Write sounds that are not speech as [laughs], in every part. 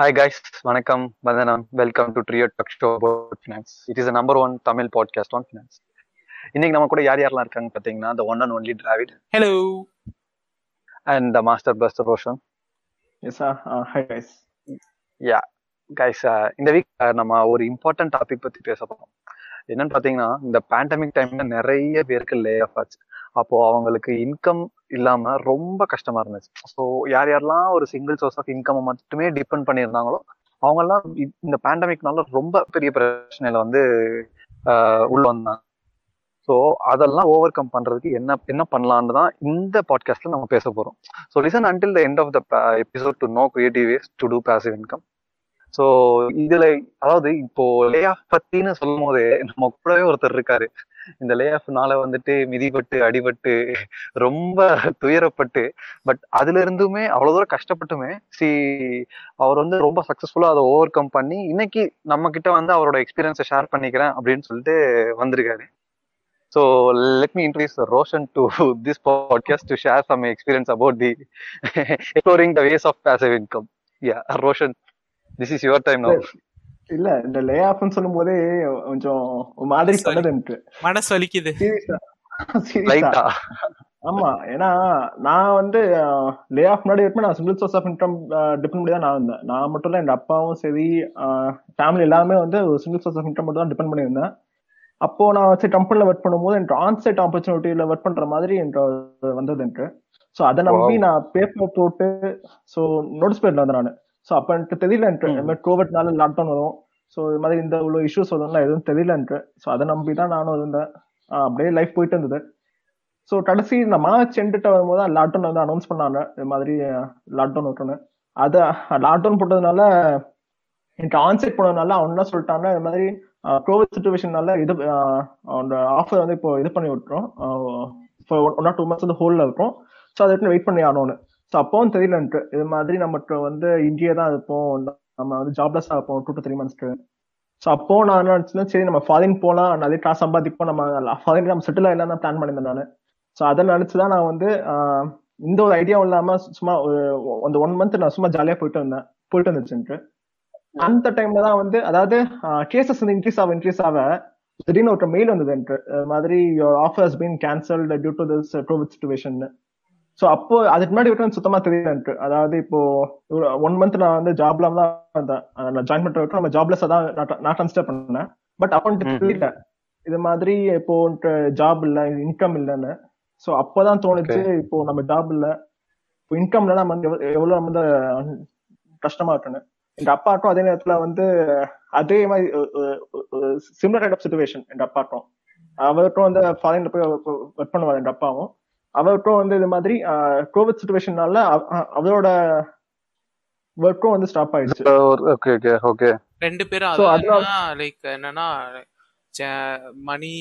Hi guys, வணக்கம். வந்தனம். Welcome to trio talk show about finance it is number one Tamil podcast on finance இன்னைக்கு நம்ம கூட யார் யாரெல்லாம் இருக்காங்க பார்த்தீங்கன்னா the one and only Dravid hello and the master buster Roshan Yes, sir. Uh, hi, guys. Yeah guys இந்த week நம்ம ஒரு இம்பார்ட்டன்ட் டாபிக் பத்தி பேச போறோம். என்னன்னு பாத்தீங்கன்னா இந்த பேண்டமிக் டைம்ல நிறைய பேருக்கு லே ஆஃப் ஆச்சு. அப்போ அவங்களுக்கு இன்கம் இல்லாம ரொம்ப கஷ்டமா இருந்துச்சு. ஸோ யார் யாரெல்லாம் ஒரு சிங்கிள் சோர்ஸ் ஆஃப் இன்கம் மட்டுமே டிபெண்ட் பண்ணியிருந்தாங்களோ அவங்கெல்லாம் எல்லாம் இந்த பேண்டமிக்னால ரொம்ப பெரிய பிரச்சனையில வந்து உள்ள வந்தாங்க. ஸோ அதெல்லாம் ஓவர் கம் பண்றதுக்கு என்ன என்ன பண்ணலான்னு தான் இந்த பாட்காஸ்ட்ல நம்ம பேச போறோம். So listen until the end of the episode to know creative ways to do passive income so இதுல அதாவது இப்போ லே ஆஃப் பத்தின்னு சொல்லும் போதே நம்ம கூடவே ஒருத்தர் இருக்காரு. இந்த லே ஆஃப்னால வந்துட்டு மிதிப்பட்டு அடிபட்டு ரொம்ப துயரப்பட்டு பட் அதுல இருந்துமே அவ்வளவு தூரம் கஷ்டப்பட்டுமே சி அவர் வந்து ரொம்ப சக்சஸ்ஃபுல்லா அதை ஓவர் கம் பண்ணி இன்னைக்கு நம்ம கிட்ட வந்து அவரோட எக்ஸ்பீரியன்ஸை ஷேர் பண்ணிக்கிறேன் அப்படின்னு சொல்லிட்டு வந்திருக்காரு. So let me introduce Roshan to this podcast to share some experience about the exploring the ways of passive income yeah Roshan this is your time no இல்ல இந்த லே ஆஃப்னு சொல்லும் போதே கொஞ்சம் ஒரு மாதிரி. பண்ணது எனக்கு. மனசு வலிக்குது ஆமா ஏன்னா நான் வந்து லே ஆஃப் முன்னாடி நான் single source of income depend பண்ணி தான் நான் இருந்தேன். நான் மட்டும் இல்ல என் அப்பாவும் சரி ஃபேமிலி எல்லாமே வந்து சிங்கிள் சோர்ஸ் ஆஃப் இன்கம் மட்டும் தான் டிபெண்ட் பண்ணியிருந்தேன். அப்போ நான் வச்சு கம்பெனில ஒர்க் பண்ணும்போது எனக்கு ஆன்சைட் ஆப்பர்ச்சுனிட்டியில ஒர்க் பண்ற மாதிரி எனக்கு வந்தது எனக்கு. ஸோ அதை நம்பி. நான் பேப்பர் போட்டு ஸோ நோட்டீஸ் பேர்ல வந்தேன் நான். ஸோ அப்போ எனக்கு தெரியல எனக்கு ம். இந்த மாதிரி கோவிட்னால லாக்டவுன் வரும். ஸோ இது மாதிரி இந்த இவ்வளோ இஷ்யூஸ் வரும்லாம் எதுவும் தெரியல எனக்கு ஸோ அதை நம்பி தான் நானும் இருந்தேன் அப்படியே லைஃப் போயிட்டு இருந்தது. ஸோ கடைசி இந்த மார்ச் எண்டுட்ட வரும்போது தான் லாக்டவுன் வந்து அனௌன்ஸ் பண்ணாங்க. இது மாதிரி லாக்டவுன் விட்டுன்னு. அது லாக்டவுன் போட்டதுனால எனக்கு ஆன்சைட் போனதுனால அவன் என்ன சொல்லிட்டாங்க இது மாதிரி கோவிட் சுச்சுவேஷனால இது அவனோட ஆஃபர் வந்து இப்போ இது பண்ணி விட்டுரும் ஒன் ஆர் டூ மந்த்ஸ் வந்து ஹோல்ல இருக்கும். ஸோ அதை வெயிட் பண்ணி ஆகணும்னு ஸோ அப்பவும் தெரியலன்ட்டு இது மாதிரி நமக்கு வந்து இந்தியா தான் இருப்போம். நம்ம வந்து ஜாப்லெஸ்ஸாக இருப்போம். டூ டு த்ரீ மந்த்ஸ்க்கு ஸோ அப்போ நான் என்ன சரி நம்ம ஃபாரின் போகலாம் நிறைய காசு சம்பாதிப்போம். நம்ம ஃபாரின் நம்ம செட்டில் ஆகலாம் தான் பிளான் பண்ணியிருந்தேன் நான். ஸோ அதை நினச்சி தான் நான் வந்து இந்த ஒரு ஐடியாவும் இல்லாமல் சும்மா அந்த ஒன் மந்த் நான் சும்மா ஜாலியாக போயிட்டு வந்தேன். போயிட்டு வந்துச்சுன்ட்டு அந்த டைம்ல தான் வந்து அதாவது கேசஸ் வந்து இன்க்ரீஸ் ஆக இன்க்ரீஸ் ஆக திடீர்னு ஒரு மெயில் வந்தது எனக்கு. மாதிரி your offer has been cancelled due to this COVID situation so அப்போ அதுக்கு முன்னாடி வரைக்கும் சுத்தமா தெரியல எனக்கு. அதாவது இப்போ ஒன் மந்த் நான் வந்து ஜாப்ல தான் அஹ் நான் ஜாயின் பண்ற வரைக்கும் நம்ம ஜாப்லெஸ் தான் நான்- கன்சிடர் பண்ணேன். பட் அப்போ. தெரியல. இது மாதிரி இப்போ ஜாப் இல்ல இன்கம் இல்லைன்னு. ஸோ அப்போதான் தோணுச்சு இப்போ நம்ம ஜாப் இல்ல. இப்போ இன்கம் இல்ல நம்ம எவ்வளவு நம்ம கஷ்டமா இருக்குன்னு. எங்க அப்பாட்டும் அதே நேரத்துல வந்து அதே மாதிரி சிம்லர் கைண்ட் ஆஃப் சுச்சுவேஷன் எங்க அப்பாட்டும் அவர்கிட்டும் வந்து ஃபாரின்ல போய் ஒர்க் பண்ணுவார் எங்க அப்பாவும். அவர்கிட்டும் வந்து இது மாதிரி கோவிட் சுச்சுவேஷன்னால அவரோட ஒர்க்கும் வந்து ஸ்டாப் ஆயிடுச்சு. ஓகே ஓகே ஓகே ரெண்டு பேரும் So, அதான் லைக் என்னன்னா மணி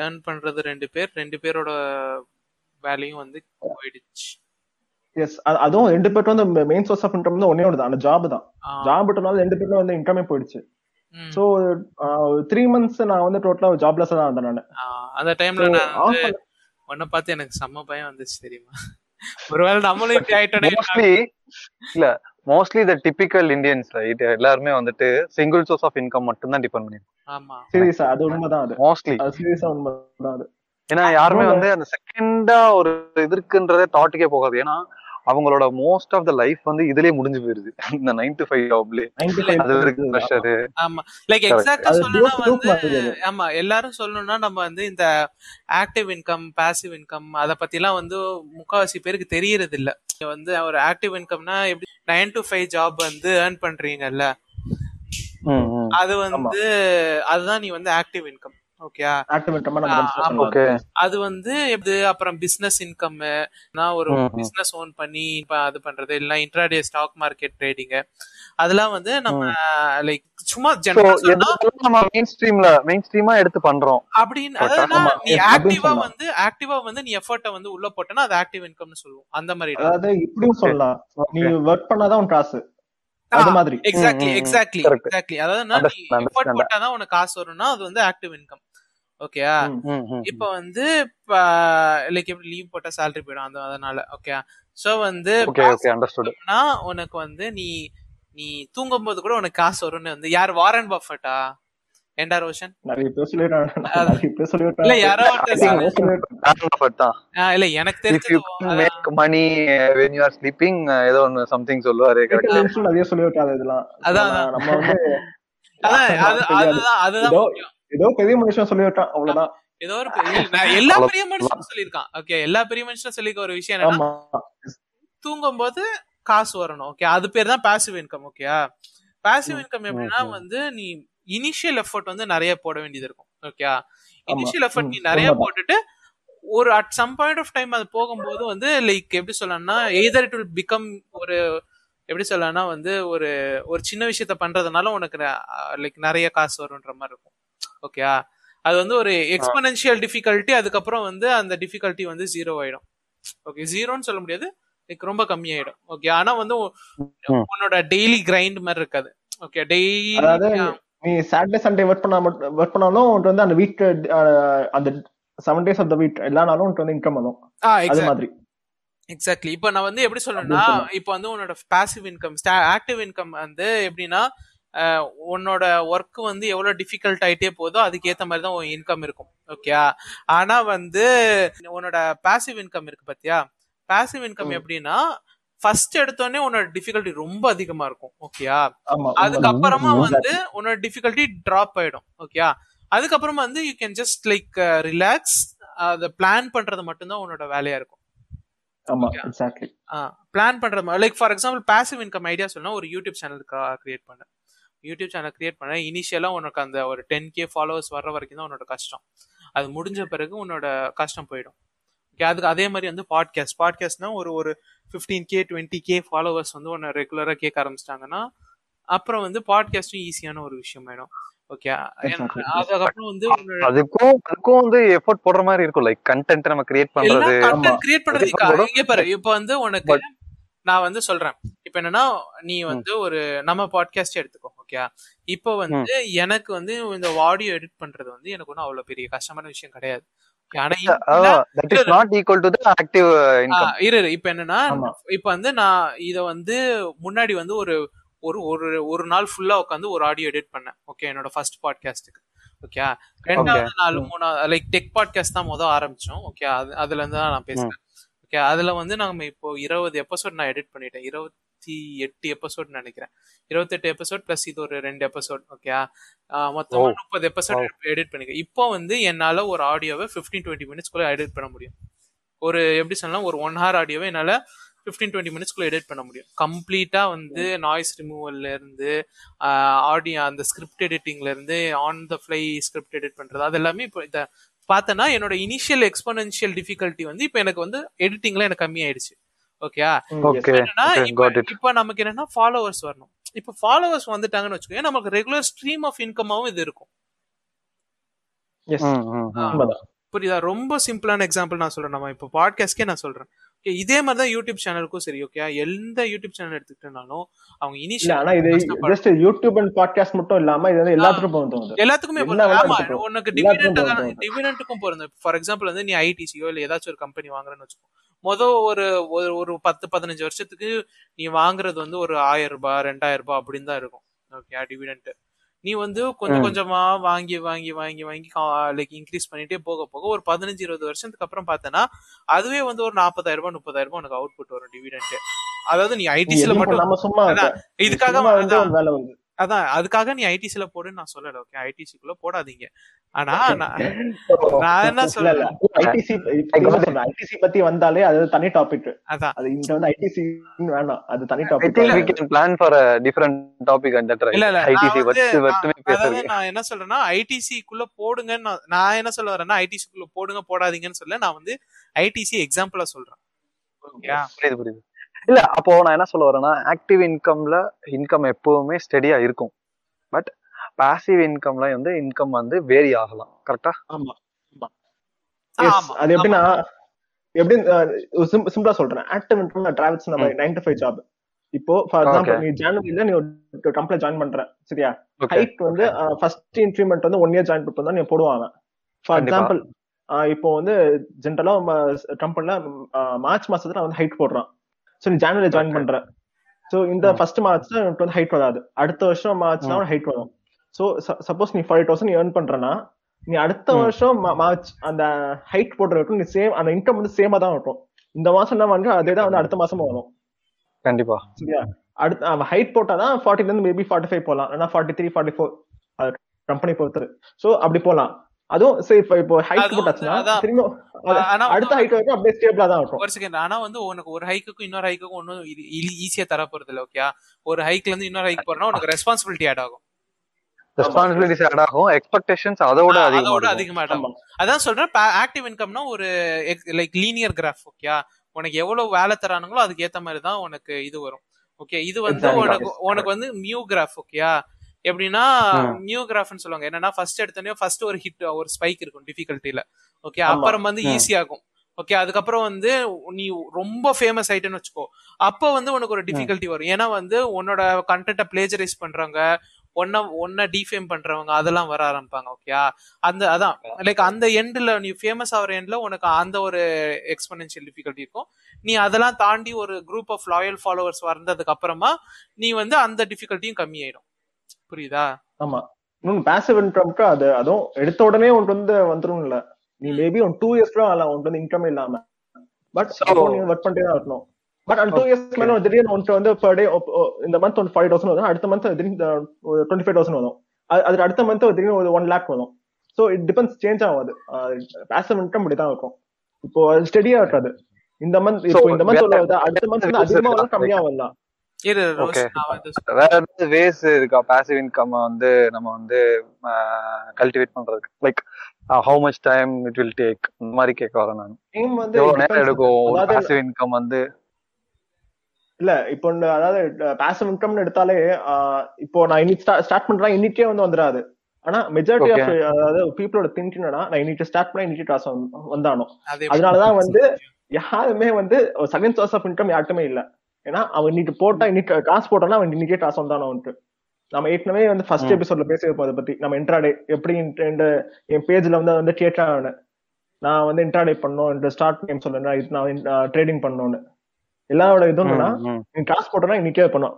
ஏர்ன் பண்றது ரெண்டு பேர் ரெண்டு பேரோட வேலையும் வந்து போயிடுச்சு. எஸ் அதுவும் ரெண்டு பேர்ட்டும் வந்து மெயின் சோர்ஸ் ஆஃப் இன்கம் வந்து ஒன்னே ஒன்று தான் அந்த ஜாப் தான். ஆ, ஜாப் விட்டனால ரெண்டு பேருக்கும் வந்து இன்கமே போயிடுச்சு. ஸோ த்ரீ மந்த்ஸ் நான் வந்து டோட்டலா ஜாப்லெஸ் தான் இருந்தேன் நான். அந்த டைம்ல உன்னை பார்த்து எனக்கு செம்ம பயம் வந்துச்சு தெரியுமா? ஒருவேளை நம்மளும் இப்படி ஆயிட்டோட மோஸ்ட்லி இல்ல mostly the typical Indians right எல்லாருமே வந்துட்டு சிங்கிள் சோர்ஸ் ஆஃப் இன்கம் மட்டும் தான் டிபெண்ட் பண்ணி ஆமா. சீரியஸா அது உண்மைதான் அது. மோஸ்ட்லி அது சீரியஸா உண்மைதான் அது. ஏன்னா யாருமே வந்து அந்த செகண்டா ஒரு இது இருக்குன்றதே தாட்டுக்கே போகாது. ஏன்னா அவங்களோட மோஸ்ட் ஆஃப் த லைஃப் வந்து இதுலயே முடிஞ்சு போயிருது. இந்த நைன் டு ஃபைவ் ஜாப்லயே 95 அது வரைக்கும் ப்ரெஷர் ஆமா. Like Correct. எக்ஸாக்டா அது சொல்லணும்னா வந்து. ஆமா எல்லாரும் சொல்லணும்னா நம்ம வந்து இந்த ஆக்டிவ் இன்கம் பாசிவ் இன்கம் அத பத்தி எல்லாம் வந்து முக்காவாசி பேருக்கு தெரியறது இல்ல வந்து ஒரு ஆக்டிவ் இன்கம்னா எப்படி நைன் டு ஃபைவ் ஜாப் வந்து ஏர்ன் பண்றீங்கல்ல? அது வந்து அதுதான் நீ வந்து ஆக்டிவ் இன்கம் அது வந்து எப்படி அப்புறம் பிசினஸ் இன்கம் நான் ஒரு. பிசினஸ் ஓன் பண்ணி இப்ப அது பண்றது இல்ல இன்ட்ராடே ஸ்டாக் மார்க்கெட் ட்ரேடிங் அதெல்லாம் வந்து நம்ம லைக் சும்மா மெயின் ஸ்ட்ரீம்ல மெயின் ஸ்ட்ரீமா எடுத்து பண்றோம்? அப்படின்னு. அதாவது. நீ ஆக்டிவா. வந்து ஆக்டிவா வந்து நீ எஃபர்ட்டை வந்து உள்ள போட்டனா அது ஆக்டிவ் இன்கம்னு சொல்லுவோம். அந்த மாதிரி அதாவது இப்படியும் சொல்லலாம். நீ ஒர்க் பண்ணாதான் உன் காசு. அது மாதிரி. எக்ஸாக்ட்லி. எக்ஸாக்ட்லி. எக்ஸாக்ட்லி அதாவது நான் நீ எஃபர்ட். போட்டாதான் உனக்கு காசு வரும்னா அது வந்து ஆக்டிவ் இன்கம் ஓகேயா. இப்ப வந்து லைக் எப்படி லீவ் போட்டா salary போயிடும் அந்த அதனால. ஓகே சோ வந்து உனக்கு வந்து நீ நீ தூங்கும் போது கூட உனக்கு காசு வரும்னு வந்து யார்? வாரன் பஃபட்டா எண்டா ரோஷன்? இல்ல யாரோ இல்ல எனக்கு make money when you are sleeping ஏதோ ஒன்னு சம்திங் சொல்லுவாரு ஆ? நிறைய சொல்லிவிட்டாங்க இதெல்லாம். அதான், நம்ம- வந்து அது. [laughs] அதுதான் அதுதான். ஏதோ பெரிய மனுஷன் சொல்லிவிட்டான் அவ்வளவுதான். ஏதோ ஒரு எல்லா பெரிய மனுஷனும் சொல்லியிருக்கான். ஓகே எல்லா பெரிய மனுஷனும் சொல்லிக்க ஒரு விஷயம் என்னன்னா தூங்கும் போது காசு வரணும் ஓகே அது பேர் தான் பாசிவ் இன்கம் ஓகேயா பாசிவ் இன்கம் எப்படின்னா. வந்து நீ இனிஷியல் எஃபர்ட் வந்து நிறைய போட வேண்டியது இருக்கும் ஓகேயா ஆமா. இனிஷியல் எஃபர்ட் நீ நிறைய. போட்டுட்டு ஒரு at some point of time அது போகும்போது வந்து லைக் எப்படி சொல்லலாம்னா எய்தர் இட் வில் பிகம் ஒரு எப்படி சொல்லலாம்னா வந்து ஒரு ஒரு சின்ன விஷயத்த பண்றதுனால உனக்கு லைக் நிறைய காசு வரும்ன்ற மாதிரி இருக்கும். ஓகேயா அது வந்து ஒரு எக்ஸ்பனன்ஷியல் டிஃபிகல்ட்டி அதுக்கப்புறம் வந்து அந்த டிஃபிகல்ட்டி வந்து ஜீரோ ஆயிடும். ஓகே ஜீரோன்னு சொல்ல முடியாது. லைக் ரொம்ப கம்மியாயிடும். ஓகே ஆனா வந்து. உன்னோட டெய்லி கிரைண்ட் மாதிரி இருக்காது. ஓகே டெய்லி நீ சாட்டர்டே சண்டே ஒர்க் பண்ணா ஒர்க் பண்ணாலும் உனக்கு வந்து அந்த வீக் அந்த seven days of the week எல்லா நாளும் உனக்கு வந்து இன்கம் வரும். ஆ அது மாதிரி. எக்ஸாக்ட்லி இப்போ நான் வந்து எப்படி சொல்லணும்னா. இப்போ வந்து உன்னோட பாசிவ் இன்கம் ஆக்டிவ் இன்கம் வந்து எப்படின்னா உன்னோட ஒர்க் வந்து எவ்வளவு டிஃபிகல்ட் ஆயிட்டே போதோ அதுக்கு ஏத்த மாதிரி தான் உன் இன்கம் இருக்கும். ஓகே ஆனா வந்து உன்னோட பாசிவ் இன்கம் இருக்கு பாத்தியா? Passive income. எப்படின்னா ஃபர்ஸ்ட் எடுத்தோடனே உன்னோட டிஃபிகல்ட்டி ரொம்ப அதிகமா இருக்கும். ஓகேயா அதுக்கப்புறமா. வந்து உன்னோட டிஃபிகல்ட்டி டிராப் ஆயிடும். ஓகே அதுக்கப்புறமா வந்து you can just like relax அதை பிளான் பண்றது மட்டும்தான் உன்னோட வேலையா இருக்கும். பிளான் பண்றது like for example passive income idea சொன்னா ஒரு யூடியூப் சேனல் கிரியேட் பண்ண. யூடியூப் சேனல் கிரியேட் பண்ண இனிஷியலா உனக்கு அந்த ஒரு டென் கே ஃபாலோவர்ஸ் வர்ற வரைக்கும் தான் உன்னோட கஷ்டம். அது முடிஞ்ச பிறகு உன்னோட கஷ்டம் போயிடும். Okay, அதுக்கு அதே மாதிரி வந்து பாட்காஸ்ட் பாட்காஸ்ட்னா ஒரு ஒரு fifteen K twenty K followers வந்து உன்னை ரெகுலரா கேட்க ஆரம்பிச்சிட்டாங்கன்னா அப்புறம் வந்து பாட்காஸ்டும் ஈஸியான ஒரு விஷயம் ஆயிடும். ஓகே. அதுக்கப்புறம் வந்து அதுக்கும் அதுக்கும் வந்து எஃபோர்ட் போடுற மாதிரி இருக்கும். லைக் கண்டென்ட் நம்ம கிரியேட் பண்றது. கிரியேட் பண்றது இங்க பாரு இப்ப வந்து உனக்கு நான் வந்து சொல்றேன். இப்ப என்னன்னா நீ வந்து ஒரு நம்ம பாட்காஸ்ட் எடுத்துக்கோ. ஓகே இப்போ வந்து எனக்கு வந்து இந்த ஆடியோ எடிட் பண்றது வந்து எனக்கு ஒன்றும் அவ்வளவு பெரிய கஷ்டமான விஷயம் கிடையாது. இரு. இப்ப என்னன்னா. இப்ப வந்து நான் இத வந்து முன்னாடி வந்து ஒரு ஒரு ஒரு ஒரு நாள் ஃபுல்லா உட்காந்து ஒரு ஆடியோ எடிட் பண்ணேன். ஓகே என்னோட ஃபர்ஸ்ட் பாட்காஸ்ட்டுக்கு ஓகே. ரெண்டாவது நாள் மூணாவது லைக் டெக் பாட்காஸ்ட் தான் முதல் ஆரம்பிச்சோம். ஓகே அது அதுல இருந்து தான் நான் பேசுறேன். ஓகே அதுல வந்து நாம இப்போ இருபது எபிசோட் நான் எடிட் பண்ணிட்டேன். இருபத்தி எட்டு எபிசோட் நினைக்கிறேன். இருபத்தெட்டு எபிசோட் பிளஸ் இது ஒரு ரெண்டு எபிசோட் ஓகே மொத்தமா. முப்பது எபிசோட் எடிட் பண்ணிக்க. இப்போ வந்து என்னால ஒரு ஆடியோவை 15 டுவெண்ட்டி மினிட்ஸ்க்குள்ள எடிட் பண்ண முடியும். ஒரு எப்படி சொல்லலாம் ஒரு ஒன் ஹவர் ஆடியோவை என்னால 15 டுவெண்ட்டி மினிட்ஸ்க்குள்ள எடிட் பண்ண முடியும். கம்ப்ளீட்டா வந்து நாய்ஸ் ரிமூவல்ல இருந்து ஆடியோ அந்த ஸ்கிரிப்ட் எடிட்டிங்ல இருந்து on the fly script edit பண்றது அது எல்லாமே இப்போ இத பார்த்தனா என்னோட இனிஷியல் எக்ஸ்போனன்ஷியல் டிஃபிகல்ட்டி வந்து இப்போ எனக்கு வந்து எடிட்டிங்ல எனக்கு கம்மி ஆயிடுச்சு ஓகே ஓகே என்னன்னா ஓகே இப்ப நமக்கு என்னன்னா ஃபாலோவர்ஸ் வரணும். இப்ப ஃபாலோவர்ஸ் வந்துட்டாங்கன்னு வச்சுக்கோங்க நமக்கு ரெகுலர் ஸ்ட்ரீம் ஆஃப் இன்கமாவும் இது இருக்கும். புரியுதா? ரொம்ப சிம்பிளான எக்ஸாம்பிள் நான் சொல்றேன். நம்ம இப்போ பாட்காஸ்ட்கே நான் சொல்றேன். Okay, இதே மாதிரி தான் யூடியூப் சேனலுக்கும் சரி ஓகே எந்த யூடியூப் சேனல் எடுத்துக்கிட்டனாலும் அவங்க இனிஷியல் ஆனா இது ஜஸ்ட் யூடியூப் அண்ட் பாட்காஸ்ட் மட்டும் இல்லாம இது வந்து எல்லாத்துக்கும் போகுது எல்லாத்துக்குமே. வேணா ஆமா. உனக்கு டிவிடெண்ட். டிவிடெண்ட்டுக்கும் பொருந்தும் ஃபார் எக்ஸாம்பிள் வந்து நீ ஐடிசியோ இல்ல ஏதாச்சும் ஒரு கம்பெனி வாங்குறேன்னு வச்சுக்கோ. மொதல் ஒரு ஒரு பத்து பதினஞ்சு வருஷத்துக்கு நீ வாங்குறது வந்து ஒரு ஆயிரம் ரூபாய் ரெண்டாயிரம் ரூபாய் அப்படின்னு தான் இருக்கும். ஓகே டிவிடெண்ட் நீ வந்து கொஞ்சம். கொஞ்சமா வாங்கி வாங்கி வாங்கி வாங்கி லைக் இன்க்ரீஸ் பண்ணிட்டே போக போக ஒரு பதினஞ்சு இருபது வருஷத்துக்கு அப்புறம் பார்த்தனா அதுவே வந்து ஒரு நாற்பதாயிரம் ரூபாய் முப்பதாயிரம் ரூபாய் உனக்கு அவுட்புட் வரும் டிவிடெண்ட் அதாவது நீ ஐடிசில மட்டும் இதுக்காக அதான். அதுக்காக நீ ஐடிசில போடுன்னு நான் சொல்லல ஓகே ஐடிசிக்குள்ள போடாதீங்க ஆனா நான் நான் என்ன சொல்றேன் ஐடிசி ஐடிசி பத்தி வந்தாலே அது தனி டாபிக் அதான் அது இங்க வந்து ஐடிசி வேணாம் அது தனி I topic think we can plan for a different topic and that இல்ல இல்ல வந்து வச்சு மட்டுமே பேசுறது நான் என்ன சொல்றேன்னா ஐடிசிக்குள்ள போடுங்கன்னு நான் நான் என்ன சொல்ல வரேன்னா ஐடிசிக்குள்ள போடுங்க போடாதீங்கன்னு சொல்ல நான் வந்து ஐடிசி எக்ஸாம்பிளா சொல்றேன் Yeah. புரியுது புரியுது இல்ல அப்போ நான் என்ன சொல்ல வரேன்னா ஆக்டிவ் இன்கம்ல இன்கம் எப்பவுமே ஸ்டெடியா இருக்கும். பட் பாசிவ் இன்கம்ல வந்து இன்கம் வந்து வேரி ஆகலாம். கரெக்டா ஆமா அது எப்படின்னா எப்படி சிம்பிளா சொல்றேன். ஆக்டிவ் இன்கம் டிராவல்ஸ் நம்ம நைன் டு ஃபைவ் ஜாப் இப்போ ஃபார் எக்ஸாம்பிள். நீ ஜனவரில நீ ஒரு கம்பெனி ஜாயின் பண்ற சரியா? ஹைட் வந்து ஃபர்ஸ்ட் இன்க்ரிமெண்ட் வந்து ஒன் இயர் ஜாயின் பண்ணா நீ போடுவாங்க. ஃபார். எக்ஸாம்பிள் இப்போ வந்து ஜென்ரலா கம்பெனில மார்ச் மாசத்துல வந்து ஹைட் போடுறான். சோ நீ ஜனவரி ஜாயின். பண்ற. சோ இந்த. ஃபர்ஸ்ட் மார்ச் எனக்கு வந்து ஹைட் வராது. அடுத்த வருஷம் மார்ச்னா ம். ஹைட் வரும். சோ சப்போஸ் நீ ஃபார்ட்டி தௌசண்ட் ஏர்ன் பண்றனா நீ அடுத்த ம். வருஷம் மார்ச் அந்த ஹைட் போட்டு இருக்கும் நீ சேம் அந்த இன்கம் வந்து சேமா தான் இருக்கும். இந்த மாசம் என்ன பண்ற அதே தான் வந்து அடுத்த மாசமும் வரும். கண்டிப்பா. சரியா? அடுத்து அவன் ஹைட் போட்டாதான் ஃபார்ட்டில இருந்து மேபி ஃபார்ட்டி ஃபைவ் போலாம். இல்லைன்னா forty three forty four company பொறுத்தது. சோ அப்படி போலாம். அதுவும் சரி இப்போ இப்போ ஹைட் போட்டாச்சுன்னா. திரும்ப அடுத்த ஹைட் வரைக்கும் அப்படியே ஸ்டேபிளா தான் இருக்கும். ஒரு செகண்ட் ஆனா வந்து உனக்கு ஒரு ஹைக்குக்கும் இன்னொரு ஹைக்குக்கும் ஒன்னும் ஈஸியா தர போறது இல்ல ஓகே ஒரு ஹைக்ல இருந்து இன்னொரு ஹைக் போறனா உனக்கு ரெஸ்பான்சிபிலிட்டி ஆட் ஆகும். ரெஸ்பான்சிபிலிட்டிஸ் ஆட் ஆகும். எக்ஸ்பெக்டேஷன்ஸ் அதோட அதோட அதிகமா ஆட் ஆகும். அதான் சொல்றேன் ஆக்டிவ் இன்கம்னா ஒரு லைக் லீனியர் கிராஃப் ஓகே உனக்கு எவ்வளவு வேலை தரானுங்களோ அதுக்கு ஏத்த மாதிரி தான் உனக்கு இது வரும். ஓகே இது வந்து Exactly. உனக்கு உனக்கு வந்து மியூ கிராஃப் ஓகேயா எப்படின்னா. நியூ கிராஃப்னு சொல்லுவாங்க. என்னன்னா ஃபர்ஸ்ட் எடுத்தோடனே ஃபர்ஸ்ட் ஒரு ஹிட் ஒரு ஸ்பைக் இருக்கும் டிஃபிகல்ட்டில ஓகே. அப்புறம் வந்து ம். ஈஸி ஆகும். ஓகே அதுக்கப்புறம் வந்து நீ ரொம்ப ஃபேமஸ் ஆயிட்டேன்னு வச்சுக்கோ. அப்போ வந்து உனக்கு ஒரு டிஃபிகல்ட்டி வரும். ஏன்னா வந்து உன்னோட கண்டென்ட்டை பிளேஜரைஸ் பண்றவங்க ஒன்ன ஒன்ன டிஃபேம் பண்றவங்க அதெல்லாம் வர ஆரம்பிப்பாங்க ஓகே அந்த அதான். லைக் அந்த எண்ட்ல நீ ஃபேமஸ் ஆகிற எண்ட்ல உனக்கு அந்த ஒரு எக்ஸ்பெனன்ஷியல் டிஃபிகல்ட்டி இருக்கும். நீ அதெல்லாம் தாண்டி ஒரு குரூப் ஆஃப் லாயல் ஃபாலோவர்ஸ் வந்ததுக்கு அப்புறமா நீ வந்து அந்த டிஃபிகல்ட்டியும் கம்மியாயிடும். புரியுதா? ஆமா. இன்னொன்னு பேசிவ் இன்கம்க்கு அது அதுவும் எடுத்த உடனே உனக்கு வந்து வந்துரும் இல்ல. நீ மேபி ஒன் டூ இயர்ஸ் கூட ஆகலாம். உனக்கு வந்து இன்கம் இல்லாம. பட் நீ ஒர்க் பண்ணிட்டே தான் இருக்கணும். பட் அந்த டூ இயர்ஸ் மேல திடீர்னு உனக்கு வந்து op- o- இந்த மந்த் ஒன் ஃபைவ் தௌசண்ட் வரும். அடுத்த மந்த் திடீர்னு டுவெண்ட்டி ஃபைவ் தௌசண்ட் வரும். அது அடுத்த மந்த் திடீர்னு ஒரு ஒன் லேக் வரும். ஸோ இட் டிபெண்ட்ஸ் சேஞ்ச் ஆகாது. பேசிவ் இன்கம் இப்படி தான் இருக்கும். இப்போ ஸ்டெடியா இருக்காது. இந்த மந்த் இப்போ இந்த மந்த் அடுத்த மந்த் அதிகமா வரலாம் கம்மியா வரலாம். இரு வேற ஏதாவது வேஸ் இருக்கா? பாசிவ் இன்கம் வந்து நம்ம வந்து கல்டிவேட் பண்றதுக்கு? Like how much time it will take இந்த மாதிரி கேட்க வரேன் நான். வந்து எவ்வளவு நேரம். எடுக்கும்? பாசிவ் இன்கம் வந்து? இல்ல இப்போ அதாவது பேசிவ் இன்கம்னு எடுத்தாலே இப்போ நான் இன்னைக்கு ஸ்டார்ட் பண்றேன் இன்னைக்கே வந்து வந்துடாது ஆனா மெஜாரிட்டி ஆஃப் அதாவது பீப்புளோட திங்கிங்னா நான் இன்னைக்கு ஸ்டார்ட் பண்ணா இன்னைக்கு காசு வந்து- வந்தானும் அது எப்படி அதனாலதான் வந்து யாருமே வந்து செகண்ட் சோர்ஸ் ஆஃப் இன்கம் யாருக்குமே இல்ல. ஏன்னா அவன் இன்னைக்கு போட்டா இன்னைக்கு காசு போட்டானா அவன் இன்னைக்கே காசு வந்தானோ வந்துட்டு நம்ம ஏற்கனவே வந்து ஃபர்ஸ்ட். எபிசோட்ல பேசியிருப்போம் அதை பத்தி. நம்ம இன்ட்ராடே எப்படி என் பேஜ்ல வந்து வந்து கேட்டான் நான் வந்து இன்ட்ராடே பண்ணோம் இந்த ஸ்டார்ட் நேம் இது நான் ட்ரேடிங் பண்ணோம்னு. எல்லாரோட இதுவும். நீ காசு போட்டனா இன்னைக்கே பண்ணும்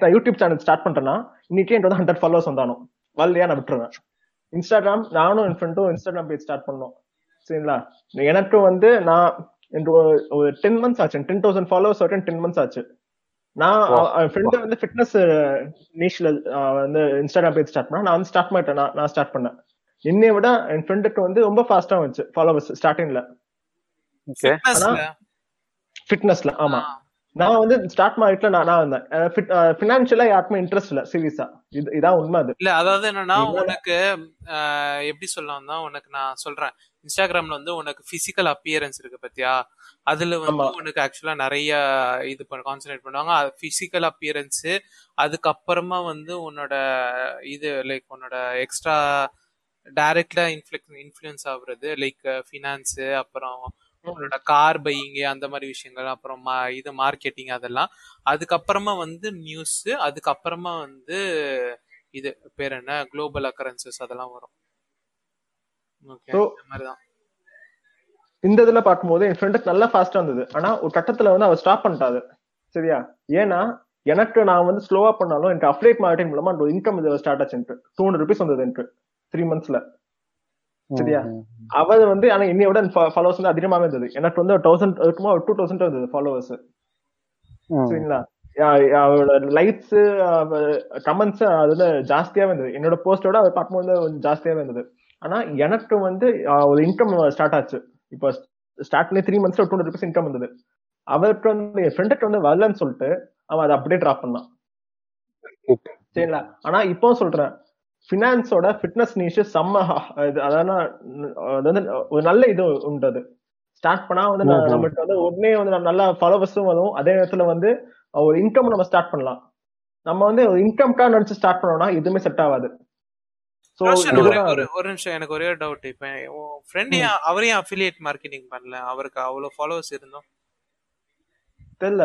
நான் யூடியூப் சேனல் ஸ்டார்ட் பண்றேன்னா இன்னைக்கே வந்து ஹண்ட்ரட் ஃபாலோவர்ஸ் வந்தானோ வரலையா நான் விட்டுருவேன். இன்ஸ்டாகிராம் நானும் என் ஃப்ரெண்டும் இன்ஸ்டாகிராம் பேஜ் ஸ்டார்ட் பண்ணோம். சரிங்களா? எனக்கு வந்து நான் ஒரு- ஒரு டென் மந்த்ஸ் ஆச்சு. டென் தௌசண்ட் ஃபாலோவர்ஸ் வரைக்கும் டென் மந்த்ஸ் ஆச்சு. நான் ஃப்ரெண்டு வந்து ஃபிட்னஸ் நீஷ்ல வந்து இன்ஸ்டாகிராம் பேஜ் ஸ்டார்ட் பண்ணா நான் வந்து ஸ்டார்ட் பண்ணிட்டேன். நான் ஸ்டார்ட் பண்ணேன். என்னை விட என் ஃப்ரெண்டுக்கு வந்து ரொம்ப ஃபாஸ்டா வந்துச்சு ஃபாலோவர்ஸ் ஸ்டார்டிங்ல? ஃபிட்னஸ்ல ஆமா. நான் வந்து ஸ்டார்ட் மார்க்கெட்ல நான் வந்தேன். பினான்சியலா யாருக்குமே இன்ட்ரெஸ்ட் இல்ல சீரியஸா இது இதான் உண்மை அது. இல்ல அதாவது என்னன்னா. உனக்கு எப்படி சொல்லலாம் தான் உனக்கு நான் சொல்றேன். இன்ஸ்டாகிராம்ல வந்து உனக்கு பிசிக்கல் அப்பியரன்ஸ் இருக்கு பத்தியா? அதுல வந்து. உனக்கு ஆக்சுவலா நிறைய இது கான்சென்ட்ரேட் பண்ணுவாங்க. பிசிக்கல் அப்பியரன்ஸ் அதுக்கப்புறமா வந்து உன்னோட இது லைக் உன்னோட எக்ஸ்ட்ரா டைரக்டா இன்ஃபுளு இன்ஃபுளுன்ஸ் ஆகுறது லைக் ஃபினான்ஸ் அப்புறம் உன்னோட கார் பையிங் அந்த மாதிரி விஷயங்கள் அப்புறம் இது மார்க்கெட்டிங் அதெல்லாம். அதுக்கப்புறமா வந்து நியூஸ் அதுக்கப்புறமா வந்து இது பேர் என்ன? குளோபல் அக்கரன்சஸ் அதெல்லாம் வரும். ஓகே இந்த மாதிரி தான். இந்த இதுல பார்க்கும்போது என் ஃப்ரெண்டுக்கு நல்லா ஃபாஸ்டா இருந்தது. ஆனா ஒரு கட்டத்துல வந்து அவர் ஸ்டாப் பண்ணிட்டாரு. சரியா? ஏன்னா எனக்கு நான் வந்து ஸ்லோவா பண்ணாலும் எனக்கு அப்டேட் மார்க்கெட்டிங் மூலமா ஒரு இன்கம் இது ஸ்டார்ட் ஆச்சு டூ ஹண்ட்ரட் ருபீஸ் வந்தது எனக்கு த்ரீ மந்த்ஸ்ல சரியா? அவர் வந்து ஆனா என்னைய விட ஃபாலோவர்ஸ் வந்து அதிகமாவே இருந்தது. எனக்கு வந்து தௌசண்ட் இருக்குமா டூ தௌசண்ட் இருந்தது ஃபாலோவர்ஸ் சரிங்களா? அவரோட லைக்ஸ் கமெண்ட்ஸ் அது வந்து ஜாஸ்தியாவே இருந்தது. என்னோட போஸ்டோட அவர் பார்க்கும்போது ஜாஸ்தியாவே இருந்தது. ஆனா எனக்கு வந்து ஒரு இன்கம் ஸ்டார்ட் ஆச்சு. இப்போ ஸ்டார்ட் பண்ணி த்ரீ மந்த்ஸ்ல டூ ஹண்ட்ரட் ருபீஸ் இன்கம் வந்தது. அவருக்கு வந்து என் ஃப்ரெண்டுக்கு வந்து வரலன்னு சொல்லிட்டு அவன் அதை அப்படியே ட்ராப் பண்ணான். சரிங்களா? ஆனா இப்போ சொல்றேன். ஃபினான்ஸோட ஃபிட்னஸ் நீஷ் செம்ம அதாவது அது வந்து ஒரு நல்ல இது உண்டு அது ஸ்டார்ட் பண்ணா வந்து. நம்மளுக்கு வந்து உடனே வந்து நம்ம நல்லா ஃபாலோவர்ஸும் வரும். அதே நேரத்துல வந்து ஒரு இன்கம் நம்ம ஸ்டார்ட் பண்ணலாம். நம்ம வந்து ஒரு இன்கம்க்கா நினைச்சு ஸ்டார்ட் பண்ணோம்னா எதுவுமே செட் ஆகாது. ஒரு நிமிஷம். எனக்கு ஒரே டவுட் இப்ப ஃப்ரெண்ட் அவரையும் அஃபிலியேட் மார்க்கெட்டிங் பண்ணல? அவருக்கு அவ்வளவு ஃபாலோவர்ஸ் இருந்தோம். தெரியல.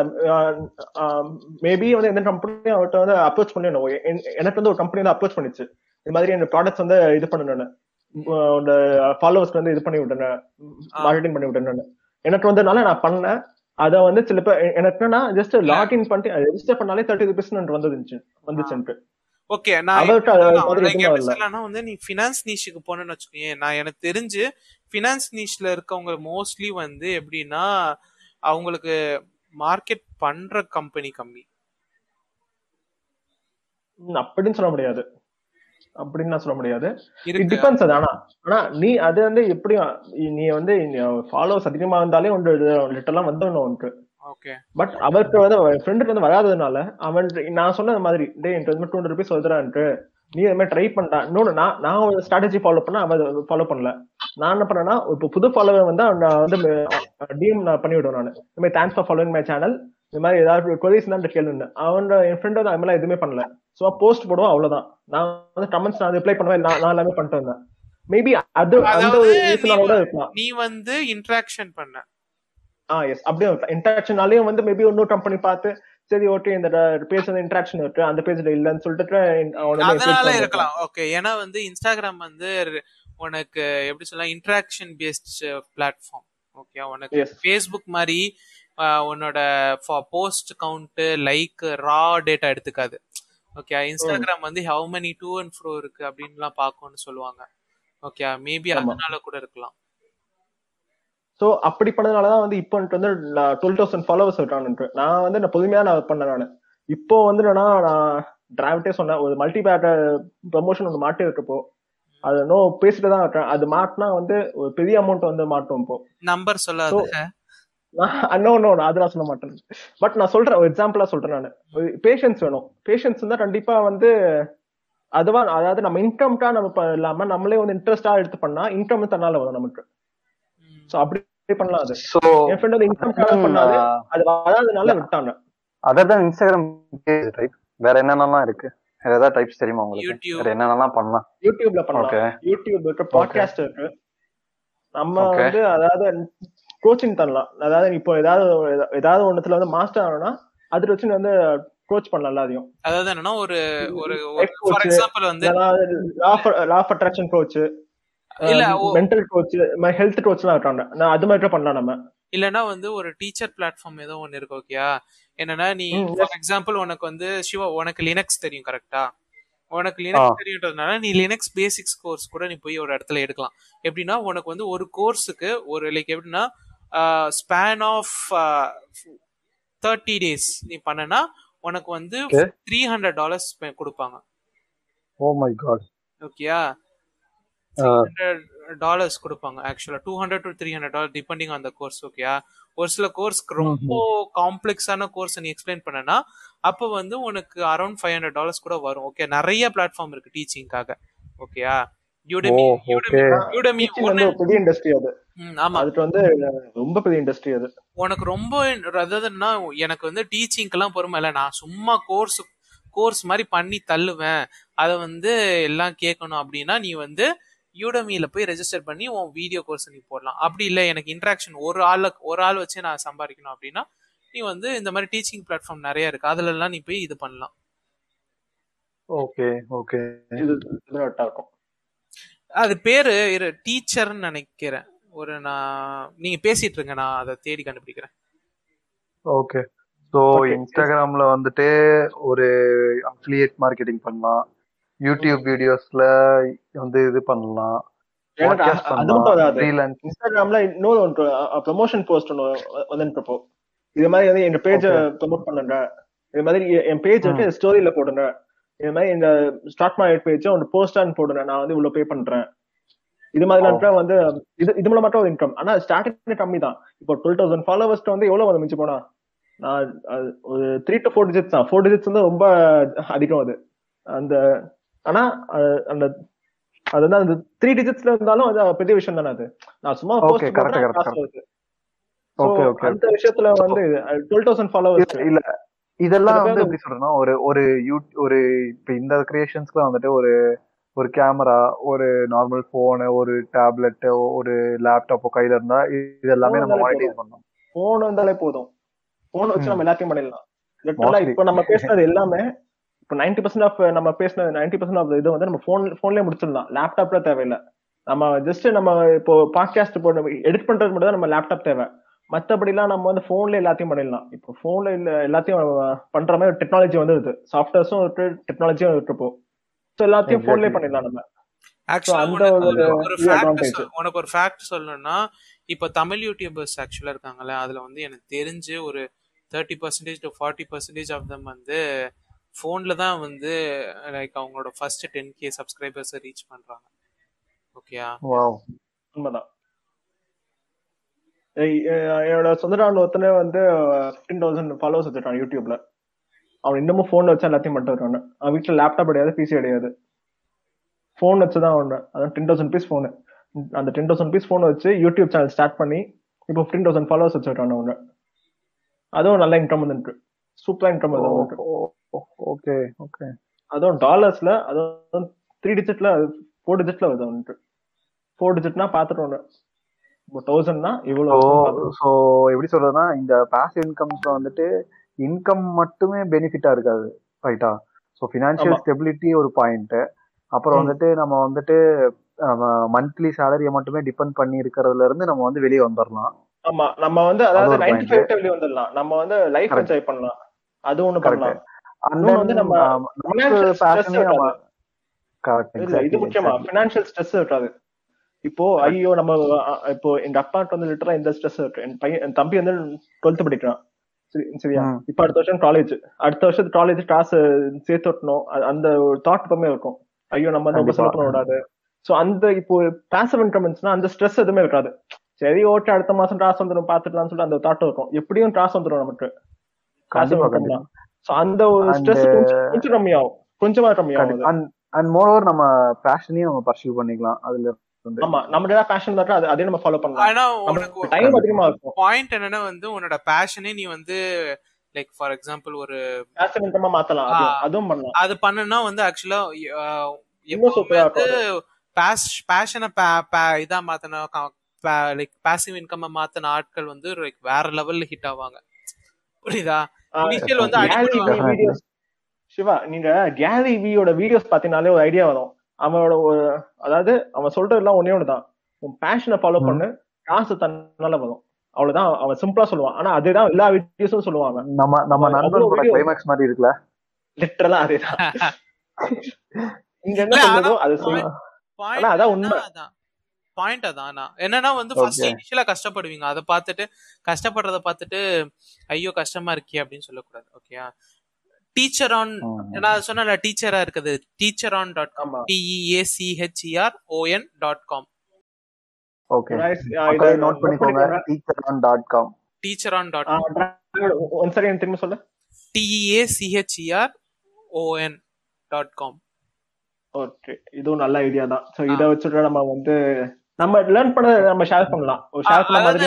மேபி வந்து எந்த கம்பெனி அவர்கிட்ட வந்து அப்ரோச் பண்ணி எனக்கு வந்து ஒரு கம்பெனி வந்து அப்ரோச் பண்ணிச்சு. இது மாதிரி என் ப்ராடக்ட்ஸ் வந்து இது பண்ணணும் ஃபாலோவர்ஸ்க்கு வந்து இது பண்ணி விட்டேன். மார்க்கெட்டிங் பண்ணி விட்டேன் எனக்கு வந்ததுனால நான் பண்ணேன். அத வந்து சில பேர் எனக்கு என்னன்னா ஜஸ்ட் லாகின் பண்ணிட்டு ரெஜிஸ்டர் பண்ணாலே தேர்ட்டி ருபீஸ் வந்துருந்துச்சு. வந்துச்சுன்ட்டு. ஓகே நான் வந்து நீ ஃபினான்ஸ் நீஷுக்கு போனேன்னு வச்சுக்கோயேன் நான் எனக்கு தெரிஞ்சு ஃபினான்ஸ் நீஷ்ல இருக்கவங்க மோஸ்ட்லி வந்து எப்படின்னா அவங்களுக்கு மார்க்கெட் பண்ற கம்பெனி கம்மி. அப்படின்னு சொல்ல முடியாது. அப்படின்னு நான் சொல்ல முடியாது. இட் டிபெண்ட்ஸ் அது. ஆனா ஆனா நீ அது வந்து எப்படி நீ வந்து ஃபாலோவர்ஸ் அதிகமா இருந்தாலே ஒன்று லிட்டர்லாம் வந்துடணும் ஒன்று பட் அவருக்கு வந்து ஃப்ரெண்டுக்கு வந்து வராததுனால அவன் நான் சொன்ன மாதிரி டே வந்து டூ ஹண்ட்ரட் ருபீஸ் வருதுடான்ட்டு நீ இது மாதிரி ட்ரை பண்ணிட்டான் இன்னொன்னு நான் நான் ஒரு ஸ்ட்ராட்டஜி ஃபாலோ பண்ண அவன் ஃபாலோ பண்ணல. நான் என்ன பண்ணேன்னா இப்போ புது ஃபாலோவர் வந்து அவன் நான் வந்து டிஎம் நான் பண்ணி விடுவேன் நான் இந்த மாதிரி thanks for following my channel இந்த மாதிரி ஏதாவது கொரிஸ் தான் கேளுன்னு அவன் என் ஃப்ரெண்ட் வந்து அது மாதிரிலாம் எதுவுமே பண்ணல. ஸோ போஸ்ட் போடுவோம் அவ்வளவுதான். நான் வந்து கமெண்ட்ஸ் நான் ரிப்ளை பண்ணுவேன் நான் எல்லாமே பண்ணிட்டு வந்தேன். மேபி அது அந்த கூட இருக்கலாம். நீ வந்து இன்ட்ராக்ஷன் பண்ண. ஆ எஸ் அப்படியே இன்டராக்ஷனாலேயும் வந்து மேபி இன்னொரு கம்பெனி பார்த்து சரி ஓகே இந்த பேஜ் வந்து இன்டராக்ஷன் இருக்கு அந்த பேஜ்ல இல்லன்னு சொல்லிட்டு அதனால இருக்கலாம். ஓகே ஏன்னா வந்து இன்ஸ்டாகிராம் வந்து உனக்கு எப்படி சொல்லலாம் இன்ட்ராக்ஷன் பேஸ்ட் பிளாட்ஃபார்ம் ஓகே உனக்கு ஃபேஸ்புக் மாதிரி உன்னோட post count like raw data எடுத்துக்காது. Okay Instagram வந்து how many to and fro இருக்கு அப்படின்லாம் பார்க்கும்னு சொல்லுவாங்க. Okay maybe. அதனால கூட இருக்கலாம். சோ அப்படி பண்ணதுனாலதான் வந்து இப்போ வந்து டுவெல் தௌசண்ட் ஃபாலோவர்ஸ் விட்டான்ட்டு நான் வந்து நான் பொதுமையா நான் பண்ணேன் நான். இப்போ வந்து என்னன்னா நான் டிராவிட்டே சொன்னேன். ஒரு மல்டி பேட் ப்ரமோஷன் ஒன்று மாட்டி இருக்கப்போ அது இன்னும் பேசிட்டு தான் இருக்கேன். அது மாட்டினா வந்து ஒரு பெரிய அமௌண்ட் வந்து மாட்டும் இப்போ. நம்பர் சொல்லாத. நோ நோ அதெல்லாம் சொல்ல மாட்டேன். பட் நான் சொல்றேன் ஒரு எக்ஸாம்பிளா சொல்றேன் நான். பேஷன்ஸ் வேணும். பேஷன்ஸ் இருந்தா கண்டிப்பா வந்து அதுவா அதாவது நம்ம இன்கம்டா நம்ம இல்லாம நம்மளே வந்து இன்ட்ரெஸ்டா எடுத்து பண்ணா இன்கம் தன்னால வரும் நமக்கு சோ அப்படி பண்ணலாம் அது. என் ஃப்ரெண்ட் வந்து இன்கம் பண்ணாது. அது வராதனால விட்டாங்க. அதர் தான் இன்ஸ்டாகிராம் ரைட் வேற என்னென்னலாம் இருக்கு? வேற ஏதாவது டைப்ஸ் தெரியுமா உங்களுக்கு? யூடியூப் வேற என்னென்னலாம் பண்ணலாம்? யூடியூப்ல பண்ணலாம். யூடியூப் இருக்கு பாட்காஸ்ட் இருக்கு. நம்ம. வந்து அதாவது கோச்சிங் தரலாம் அதாவது இப்போ ஏதாவது ஏதாவது ஒண்ணுத்துல வந்து மாஸ்டர் ஆகணும்னா அதுல வச்சு வந்து கோச் பண்ணலாம் எல்லாத்தையும் அதாவது என்னன்னா ஒரு ஒரு ஃபார் எக்ஸாம்பிள் வந்து லா ஆஃப் அட்ராக்ஷன் கோச் இல்ல மென்டல் கோச் ஹெல்த் கோச் எல்லாம் இருக்காங்க. நான் அது மாதிரி பண்ணலாம் நம்ம. இல்லனா வந்து ஒரு டீச்சர் பிளாட்ஃபார்ம் ஏதோ ஒன்னு இருக்கு ஓகேயா என்னன்னா நீ ஃபார் எக்ஸாம்பிள் உனக்கு வந்து சிவா உனக்கு லினக்ஸ் தெரியும் கரெக்டா உனக்கு லினக்ஸ் தெரியுன்றதுனால நீ லினக்ஸ் பேசிக்ஸ் கோர்ஸ் கூட நீ போய் ஒரு இடத்துல எடுக்கலாம். எப்படின்னா உனக்கு வந்து ஒரு கோர்ஸுக்கு ஒரு லைக் எப்படின்னா ஸ்பேன் ஆஃப் தேர்ட்டி டேஸ் நீ பண்ணனா உனக்கு வந்து. த்ரீ ஹண்ட்ரட் டாலர்ஸ் கொடுப்பாங்க. ஓ மை காட் ஓகேயா டாலர்ஸ் கொடுப்பாங்க ஆக்சுவலா two hundred to three hundred dollar depending on the course ஓகேயா ஒரு சில கோர்ஸ்க்கு ரொம்ப காம்ப்ளெக்ஸான கோர்ஸ் நீ எக்ஸ்பிளைன் பண்ணனா அப்போ வந்து உனக்கு அரௌண்ட் ஃபைவ் ஹண்ட்ரட் டாலர்ஸ் கூட வரும் ஓகே நிறைய பிளாட்ஃபார்ம் இருக்கு டீச்சிங்காக ஓகேயா யூடெமி யூடெமி வந்து ஒரு பெரிய இண்டஸ்ட்ரி அது. ஆமா. அதுக்கு வந்து ரொம்ப பெரிய இண்டஸ்ட்ரி அது. உனக்கு ரொம்ப அதாவதுன்னா எனக்கு வந்து டீச்சிங்க்கெல்லாம் பொறுமை இல்லை. நான் சும்மா கோர்ஸ் கோர்ஸ் மாதிரி பண்ணி தள்ளுவேன். அதை வந்து எல்லாம் கேட்கணும் அப்படின்னா நீ வந்து யூடமியில போய் ரெஜிஸ்டர் பண்ணி உன் வீடியோ கோர்ஸ் நீ போடலாம். அப்படி இல்லை எனக்கு இன்ட்ராக்ஷன் ஒரு ஆள் ஒரு ஆள் வச்சு நான் சம்பாதிக்கணும் அப்படின்னா நீ வந்து இந்த மாதிரி டீச்சிங் பிளாட்ஃபார்ம் நிறைய இருக்கு. அதுல எல்லாம் நீ போய் இது பண்ணலாம். Okay okay. இது இருக்கும். அது பேரு இரு டீச்சர்னு நினைக்கிறேன். ஒரு நான் நீங்க பேசிட்டு இருங்க நான் அதை தேடி கண்டுபிடிக்கிறேன். ஓகே. So Okay. இன்ஸ்டாகிராம்ல வந்துட்டு ஒரு அஃபிலியேட் மார்க்கெட்டிங் பண்ணலாம். யூடியூப் வீடியோஸ்ல வந்து இது பண்ணலாம். இன்ஸ்டாகிராம்ல இன்னொரு ஒன்று ப்ரமோஷன் போஸ்ட் ஒன்று வந்துட்டு இருப்போம் இது மாதிரி வந்து எங்க பேஜ. ப்ரமோட் பண்ணுங்க. இது மாதிரி என் பேஜ் வந்து ஸ்டோரியில போடுங்க. இது மாதிரி இந்த ஸ்டார்ட் மார்க்கெட் பேஜ் ஒன்று போஸ்டான் போடுங்க நான் வந்து இவ்வளவு பே பண்றேன். இது மாதிரி. வந்து இது இது மூலம் மட்டும் இன்கம் ஆனா ஸ்டார்டிங் கம்மி தான் இப்போ டுவெல் தௌசண்ட் ஃபாலோவர்ஸ் வந்து எவ்வளவு வந்து மிஞ்சி போனா? நான் ஒரு த்ரீ டு ஃபோர் டிஜிட்ஸ் தான். ஃபோர் டிஜிட்ஸ் வந்து ரொம்ப அதிகம் அது. அந்த ஆனா அந்த அது வந்து அந்த த்ரீ டிஜிட்ஸ்ல இருந்தாலும் அது பெரிய விஷயம் தானே அது. நான் சும்மா போஸ்ட் correct, காசு. வருது. அந்த விஷயத்துல வந்து டுவெல் தௌசண்ட் ஃபாலோவர்ஸ் இல்ல. இதெல்லாம் வந்து எப்படி சொல்றேன்னா ஒரு ஒரு யூ ஒரு இப்ப இந்த கிரியேஷன்ஸ்க்குலாம் வந்துட்டு ஒரு ஒரு கேமரா ஒரு நார்மல் போனு ஒரு டேப்லெட் ஒரு லேப்டாப்போ கையில இருந்தா இது எல்லாமே நம்ம மானிட்டைஸ் பண்ணலாம். போன் வந்தாலே போதும். போன் வச்சு. நம்ம எல்லாத்தையும் பண்ணிடலாம். லிட்டரலா. இப்ப நம்ம பேசுனது [laughs] எல்லாமே இப்ப நைன்டி பர்சன்ட் ஆஃப் நம்ம பேசினது நைன்டி பர்சன்ட் ஆஃப் இது வந்து நம்ம போன் போன்லயே முடிச்சிடலாம். லேப்டாப்ல தேவையில்லை. நம்ம ஜஸ்ட் நம்ம இப்போ பாட்காஸ்ட் இப்போ எடிட் பண்றது மட்டும் தான் நம்ம லேப்டாப் தேவை. மத்தபடிலாம் நம்ம வந்து போன்ல எல்லாத்தையும் பண்ணிடலாம். இப்போ போன்ல இல்ல எல்லாத்தையும் பண்ற மாதிரி டெக்னாலஜி வந்துருது. சாஃப்ட்வேர்ஸும் இருக்கு டெக்னாலஜியும் இருக்கு இப்போ ஸோ எல்லாத்தையும் போன்லயே Exactly. பண்ணிடலாம் நம்ம. உனக்கு ஒரு ஒரு- ஒரு ஒரு ஃபேக்ட் சொல்லணும்னா இப்போ தமிழ் யூடியூபர்ஸ் ஆக்சுவலா இருக்காங்கல்ல அதுல வந்து எனக்கு தெரிஞ்சு ஒரு thirty percentage to forty percentage of them வந்து ஃபோன்ல தான் வந்து லைக் அவங்களோட ஃபர்ஸ்ட் டென் கே சப்ஸ்கிரைபர்ஸை ரீச் பண்றாங்க. ஓகேயா வாவ் உண்மைதான். என்னோட சொந்தக்காரன் ஒருத்தனே வந்து ஃபிஃப்டீன் தௌசண்ட் ஃபாலோவர்ஸ் வச்சிருக்கான் யூடியூப்ல. அவன் இன்னமும் போன் வச்சு எல்லாத்தையும் மட்டும் இருக்கான் அவன் வீட்டுல லேப்டாப் கிடையாது பிசி கிடையாது. ஃபோன் வச்சுதான் அவன். அதான் டென் தௌசண்ட் பீஸ் ஃபோனு அந்த டென் தௌசண்ட் பீஸ் ஃபோன் வச்சு யூடியூப் சேனல் ஸ்டார்ட் பண்ணி இப்போ ஃபிஃப்டீன் தௌசண்ட் ஃபாலோவர்ஸ் வச்சிருக்கான் அவன். அதுவும் நல்ல இன்கம் வந்துருக்கு. சூப்பரா இன்கம் வந்து ஓகே ஓகே அதுவும் டாலர்ஸ்ல அதுவும் த்ரீ டிஜிட்ல ஃபோர் டிஜிட்ல வருது அவனுக்கு. ஃபோர் டிஜிட்னா பாத்துட்டோம் இப்போ தௌசண்ட்னா ஸோ இவ்வளவு ஸோ எப்படி சொல்றதுன்னா இந்த பாசிவ் இன்கம்ஸ்ல வந்துட்டு இன்கம் மட்டுமே பெனிஃபிட்டா இருக்காது ரைட்டா ஸோ ஃபினான்ஷியல். ஸ்டெபிலிட்டி ஒரு பாயிண்ட் அப்புறம். வந்துட்டு நம்ம வந்துட்டு மந்த்லி சேலரியை மட்டுமே டிபெண்ட் பண்ணி இருக்கிறதுல இருந்து நம்ம வந்து வெளியே வந்துடலாம் ஆமா நம்ம வந்து அதாவது நைன்டி. ஃபைவ் வெளியே வந்துடலாம் நம்ம வந்து லைஃப். என்ஜாய் பண்ணலாம். அது ஒண்ணு பண்ணலாம். இன்னொன்னு வந்து நம்ம நமக்கு பேஷனே. கரெக்ட் இது முக்கியமா பினான்சியல் ஸ்ட்ரெஸ் இருக்காது. இப்போ ஐயோ நம்ம இப்போ எங்க அப்பாட்டு வந்து லிட்டரா இந்த ஸ்ட்ரெஸ் இருக்கு என் பையன் என் தம்பி வந்து டுவெல்த் படிக்கிறான். சரி சரியா. இப்ப அடுத்த வருஷம் காலேஜ் அடுத்த வருஷம் காலேஜ் காசு சேர்த்து விட்டணும் அ- அந்த ஒரு தாட் எப்பவுமே இருக்கும். ஐயோ நம்ம வந்து ரொம்ப. செலவு பண்ண விடாது சோ அந்த இப்போ பாசிவ் இன்கம் இருந்துச்சுன்னா அந்த ஸ்ட்ரெஸ் எதுவுமே இருக்காது. சரி ஓகே அடுத்த மாசம் காசு வந்துடும் பாத்துக்கலாம்னு சொல்லிட்டு அந்த தாட் இருக்கும். எப்படியும் காசு வந்துடும் நமக்கு. அந்த ஒரு ஸ்ட்ரெஸ் கொஞ்சம் கம்மியாகும். கொஞ்சமா கம்மியாகும். அண்ட் மோரோவர் நம்ம பேஷனையும் நம்ம பர்சியூ பண்ணிக்கலாம். அதுல ஆமா நம்ம பேஷன் இருக்கா அது அதே நம்ம ஃபாலோ பண்ணலாம். ஆனா உனக்கு டைம் அதிகமா இருக்கும். பாயிண்ட் என்னன்னா வந்து உன்னோட பேஷனே நீ வந்து லைக் ஃபார் எக்ஸாம்பிள் ஒரு பேஷன் இன்கமா மாத்தலாம். அதுவும் அதுவும் பண்ணலாம். அது பண்ணனா வந்து ஆக்சுவலா வந்து பேஷனை இதா மாத்தின லைக் பாசிவ் இன்கம் மாத்தின ஆட்கள் வந்து லைக் வேற லெவல்ல ஹிட் ஆவாங்க. புரியுதா? இனிஷியல் வந்து சிவா நீங்க கேலரி வியோட வீடியோஸ் பாத்தீங்கனாலே ஒரு ஐடியா வரும். அவனோட அதாவது அவன் சொல்றது எல்லாம் ஒன்னே ஒண்ணுதான். உன் பேஷனை ஃபாலோ. பண்ணு. காசு தன்னால வரும். அவ்வளவுதான். அவன் சிம்பிளா சொல்லுவான். ஆனா அதுதான் எல்லா வீடியோஸும் சொல்லுவான் அவன். நம்ம நம்ம நண்பன் கூட கிளைமேக்ஸ் மாதிரி இருக்குல்ல? லிட்டரலா அதேதான். [laughs] இங்க என்ன சொல்றதோ? அது சொல்லு ஆனா அதான் உண்மை. பாயிண்ட் அதான் என்னன்னா வந்து ஃபர்ஸ்ட். இனிஷியலா கஷ்டப்படுவீங்க. அதை பார்த்துட்டு கஷ்டப்படுறத பார்த்துட்டு ஐயோ கஷ்டமா இருக்கே அப்படின்னு சொல்லக்கூடாது. ஓகேயா டீச்சர் ஆன் நான் சொன்ன டீச்சரா இருக்குது. Teacher on dot com டிஇஏசிஹெச்இஆர் ON dot com okay note பண்ணிக்கோங்க. Teacher on dot com teacher on dot ah, one second திரும்ப சொல்லு. டிஇஏசிஹெச்இஆர் ஓஎன் டாட் காம் ஓகே இதுவும் நல்ல ஐடியா தான். சோ இத வச்சுட்டு நம்ம வந்து நம்ம லேர்ன் பண்ண நம்ம ஷேர் பண்ணலாம். ஷேர் பண்ண மாதிரி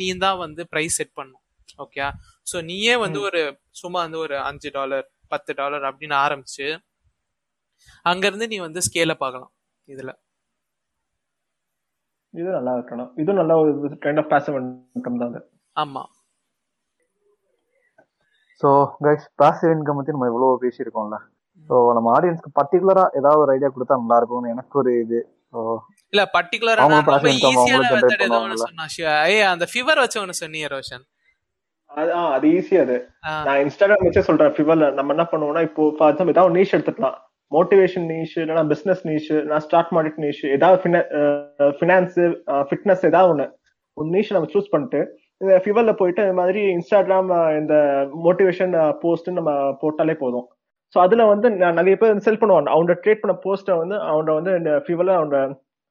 நீ தான் வந்து பிரைஸ் செட் பண்ணும் ஓகே சோ நீயே வந்து ஒரு சும்மா வந்து ஒரு அஞ்சு டாலர் பத்து டாலர் அப்படின்னு ஆரம்பிச்சு அங்க இருந்து நீ வந்து ஸ்கேல பார்க்கலாம் இதுல. இது நல்லா இருக்கணும். இது நல்ல ஒரு கைண்ட் ஆஃப் பேசிவ் இன்கம் தான் அது. ஆமா. ஸோ கைஸ் பாசிவ் இன்கம் பத்தி நம்ம இவ்வளவு பேசியிருக்கோம்ல. ஸோ நம்ம ஆடியன்ஸ்க்கு பர்டிகுலரா ஏதாவது ஒரு ஐடியா கொடுத்தா நல்லா இருக்கும்னு எனக்கு ஒரு இது. ஸோ இல்ல பர்டிகுலரா ஈஸியான மெத்தட் ஏதோ பண்ணுவாங்கல்ல. சொன்னா ஏய் அந்த ஃபீவர் வச்சு ஒன்று சொன்னீங்க ரோஷன். அது ஆ, அது ஈஸி அது. நான் இன்ஸ்டாகிராம் வச்சே சொல்றேன் ஃபிவர்ல நம்ம என்ன பண்ணுவோம்னா இப்போ ஃபார் எக்ஸாம்பிள் ஏதாவது நீஷ் எடுத்துக்கலாம். மோட்டிவேஷன் நீஷ் இல்லைன்னா பிசினஸ் நீஷ் நான் ஸ்டார்ட் மார்க்கெட் நீஷ் ஏதாவது ஃபினான்ஸ் ஃபிட்னஸ் ஏதாவது ஒண்ணு. ஒரு நீஷ் நம்ம சூஸ் பண்ணிட்டு இந்த ஃபிவர்ல போயிட்டு இந்த மாதிரி இன்ஸ்டாகிராம் இந்த மோட்டிவேஷன் போஸ்ட் நம்ம போட்டாலே போதும். ஸோ அதுல வந்து ந- நிறைய பேர் செல் பண்ணுவாங்க. அவனோட ட்ரேட் பண்ண போஸ்ட்டை வந்து அவனோட வந்து இந்த ஃபிவர்ல அவனோட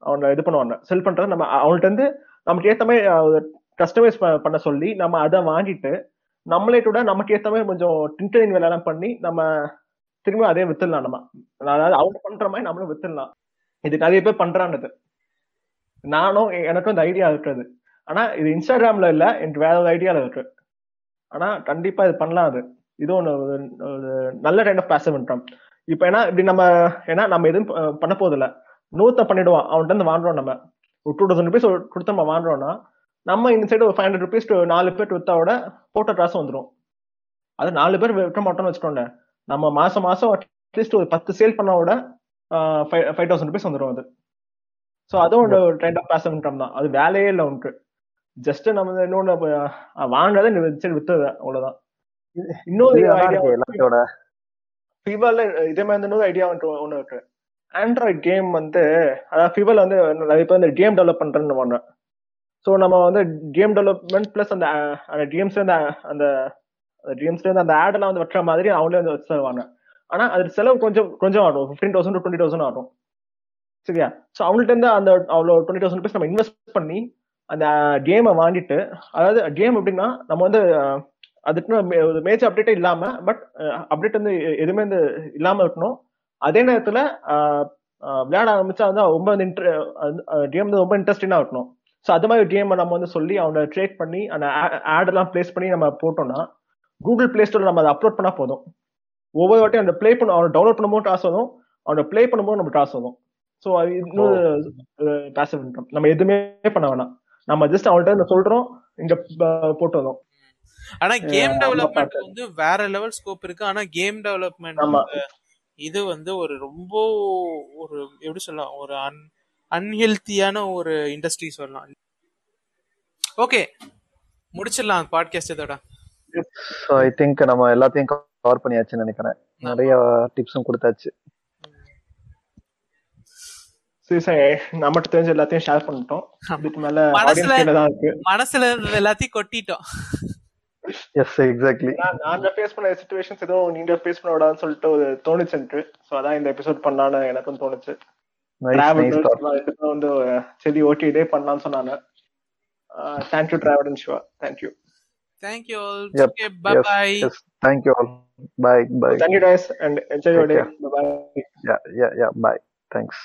அவனோட இது பண்ணுவாங்க. செல் பண்றது நம்ம அவன்கிட்ட இருந்து நமக்கு ஏத்த மாதிரி கஸ்டமைஸ் பண்ண சொல்லி நம்ம அதை வாங்கிட்டு நம்மளே கூட நமக்கு ஏற்ற மாதிரி கொஞ்சம் டிண்டரிங் வேலை பண்ணி நம்ம திரும்ப அதே வித்துடலாம் நம்ம. அதாவது அவங்க பண்ற மாதிரி நம்மளும் வித்துடலாம். இது நிறைய பேர் பண்றானது நானும் எனக்கும் இந்த ஐடியா இருக்குது. ஆனா இது இன்ஸ்டாகிராம்ல இல்ல எனக்கு வேற ஒரு ஐடியால இருக்கு. ஆனா கண்டிப்பா இது பண்ணலாம் அது. இது ஒண்ணு ஒரு- நல்ல கைண்ட் ஆஃப் பேசிவ் இன்கம் இப்ப ஏன்னா இப்படி நம்ம ஏன்னா நம்ம எதுவும் ப- பண்ண போதில்ல நூத்த பண்ணிடுவான் அவன்கிட்ட இருந்து வாங்குறோம் நம்ம. ஒரு டூ தௌசண்ட் ருபீஸ் கொடுத்து நம்ம வாங்குறோம்னா நம்ம இந்த சைடு ஒரு ஃபைவ் ஹண்ட்ரட் ருபீஸ் நாலு பேர் வித்தாவோட போட்ட காசு வந்துடும் அது நாலு பேர் விற்க மாட்டோம்னு வச்சுக்கோங்க நம்ம மாசம் மாசம் அட்லீஸ்ட் ஒரு பத்து சேல் பண்ணாவோட ஃபைவ் தௌசண்ட் ருபீஸ் வந்துடும் அது. ஸோ அதுவும் ஒரு கைண்ட் ஆஃப் பேசிவ் இன்கம் தான். அது வேலையே இல்லை உனக்கு. ஜஸ்ட் நம்ம இன்னொன்னு வாங்காத சரி வித்துது அவ்வளவுதான். இன்னொரு ஐடியா ஃபீவர்ல இதே மாதிரி இன்னொரு ஐடியா ஒன்று இருக்கு. ஆண்ட்ராய்ட் கேம் வந்து அதாவது ஃபீவர்ல வந்து நிறைய பேர் வந்து கேம் டெவலப் பண்றேன்னு பண்றேன் ஸோ நம்ம வந்து கேம் டெவலப்மெண்ட் பிளஸ் அந்த அந்த கேம்ஸ்லேருந்து அந்த அந்த கேம்ஸ்லேருந்து அந்த ஆடெல்லாம் வந்து வைக்கிற மாதிரி அவங்களே வந்து வச்சு தருவாங்க. ஆனா அது செலவு கொஞ்சம் கொஞ்சம் ஆகும். ஃபிஃப்டீன் தௌசண்ட் டுவெண்ட்டி தௌசண்ட் ஆகும். சரியா? ஸோ அவங்கள்ட்ட இருந்து அந்த அவ்வளோ டுவெண்ட்டி தௌசண்ட் ருபீஸ் நம்ம இன்வெஸ்ட் பண்ணி அந்த கேமை வாங்கிட்டு அதாவது கேம் எப்படின்னா நம்ம வந்து அதுக்குன்னு ஒரு மேஜர் அப்டேட்டே இல்லாம பட் அப்டேட் வந்து எதுவுமே வந்து இல்லாம இருக்கணும். அதே நேரத்துல விளையாட ஆரம்பிச்சா வந்து ரொம்ப வந்து கேம் வந்து ரொம்ப இன்ட்ரெஸ்டிங்கா இருக்கணும். ஸோ அது மாதிரி கேமை நம்ம வந்து சொல்லி அவனை ட்ரேட் பண்ணி அந்த ஆட் எல்லாம் பிளேஸ் பண்ணி நம்ம போட்டோம்னா கூகுள் பிளே ஸ்டோர்ல நம்ம அதை அப்லோட் பண்ணா போதும். ஒவ்வொரு வாட்டியும் அந்த ப்ளே பண்ண அவனை டவுன்லோட் பண்ணும்போது காசு வரும் அவனை ப்ளே பண்ணும்போது நம்ம காசு வரும் ஸோ அது இன்னொரு பேசிவ் இன்கம் நம்ம எதுவுமே பண்ண வேணாம். நம்ம ஜஸ்ட் அவன்கிட்ட சொல்றோம் இங்க போட்டு வரோம் ஆனா கேம் டெவலப்மெண்ட். வந்து வேற லெவல் ஸ்கோப் இருக்கு. ஆனா கேம் டெவலப்மெண்ட். இது வந்து ஒரு ரொம்ப ஒரு எப்படி சொல்லலாம் ஒரு அன் அன்ஹெல்த்தியான ஒரு இண்டஸ்ட்ரி சொல்லலாம். ஓகே முடிச்சிடலாம் பாட்காஸ்ட் இதோட. ஸோ ஐ திங்க் நம்ம எல்லாத்தையும் கவர் பண்ணியாச்சுன்னு நினைக்கிறேன். நிறைய டிப்ஸும் கொடுத்தாச்சு. சரி சரி. நம்மகிட்ட தெரிஞ்ச எல்லாத்தையும் ஷேர் பண்ணிட்டோம். இதுக்கு மேல மனசுல- எல்லாத்தையும் கொட்டிட்டோம். எஸ் எக்ஸாக்ட்லி நான் நாங்க ஃபேஸ் பண்ண சுச்சுவேஷன்ஸ் ஏதோ நீங்க ஃபேஸ் பண்ண விடாதுன்னு சொல்லிட்டு ஒரு தோணுச்சு எனக்கு. ஸோ அதான் இந்த எபிசோட் பண்ணலான்னு எனக்கும் தோணுச்சு. நைஸ் நைஸ் டிராவல் வந்து சரி ஓகே இதே பண்ணலாம்னு சொன்னாங்க thank you travel and ஷுவா thank you thank you all Yep, okay bye yes, bye yes thank you all bye bye thank you guys and enjoy your day Take bye yeah yeah yeah bye thanks